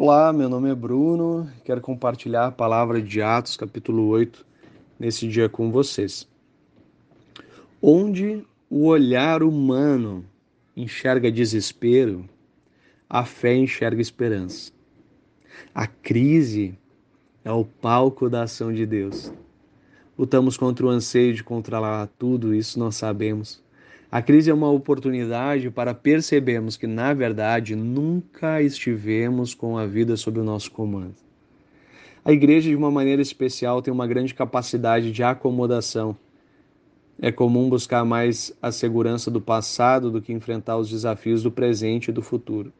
Olá, meu nome é Bruno, quero compartilhar a palavra de Atos, capítulo 8, nesse dia com vocês. Onde o olhar humano enxerga desespero, a fé enxerga esperança. A crise é o palco da ação de Deus. Lutamos contra o anseio de controlar tudo, isso nós sabemos. A crise é uma oportunidade para percebermos que, na verdade, nunca estivemos com a vida sob o nosso comando. A igreja, de uma maneira especial, tem uma grande capacidade de acomodação. É comum buscar mais a segurança do passado do que enfrentar os desafios do presente e do futuro.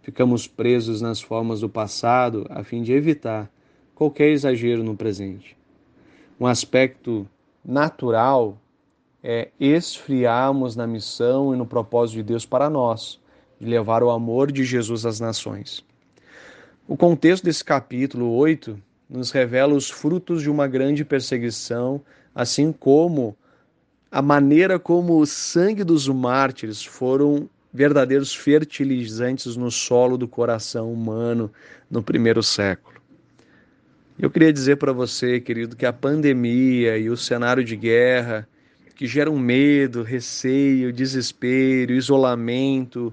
Ficamos presos nas formas do passado a fim de evitar qualquer exagero no presente. Um aspecto natural é, esfriarmos na missão e no propósito de Deus para nós, de levar o amor de Jesus às nações. O contexto desse capítulo 8 nos revela os frutos de uma grande perseguição, assim como a maneira como o sangue dos mártires foram verdadeiros fertilizantes no solo do coração humano no primeiro século. Eu queria dizer para você, querido, que a pandemia e o cenário de guerra que geram medo, receio, desespero, isolamento,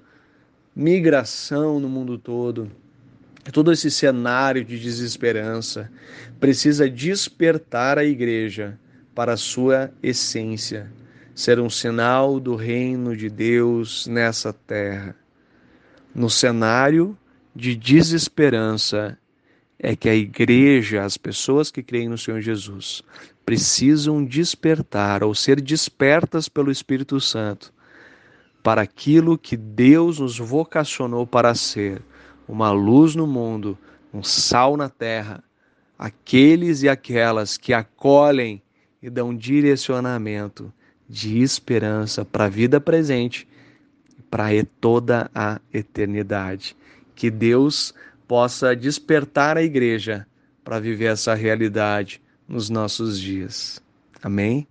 migração no mundo todo. Todo esse cenário de desesperança precisa despertar a igreja para a sua essência, ser um sinal do reino de Deus nessa terra. No cenário de desesperança é que a igreja, as pessoas que creem no Senhor Jesus, precisam despertar ou ser despertas pelo Espírito Santo para aquilo que Deus nos vocacionou para ser, uma luz no mundo, um sal na terra, aqueles e aquelas que acolhem e dão direcionamento de esperança para a vida presente para toda a eternidade. Que Deus possa despertar a igreja para viver essa realidade nos nossos dias. Amém?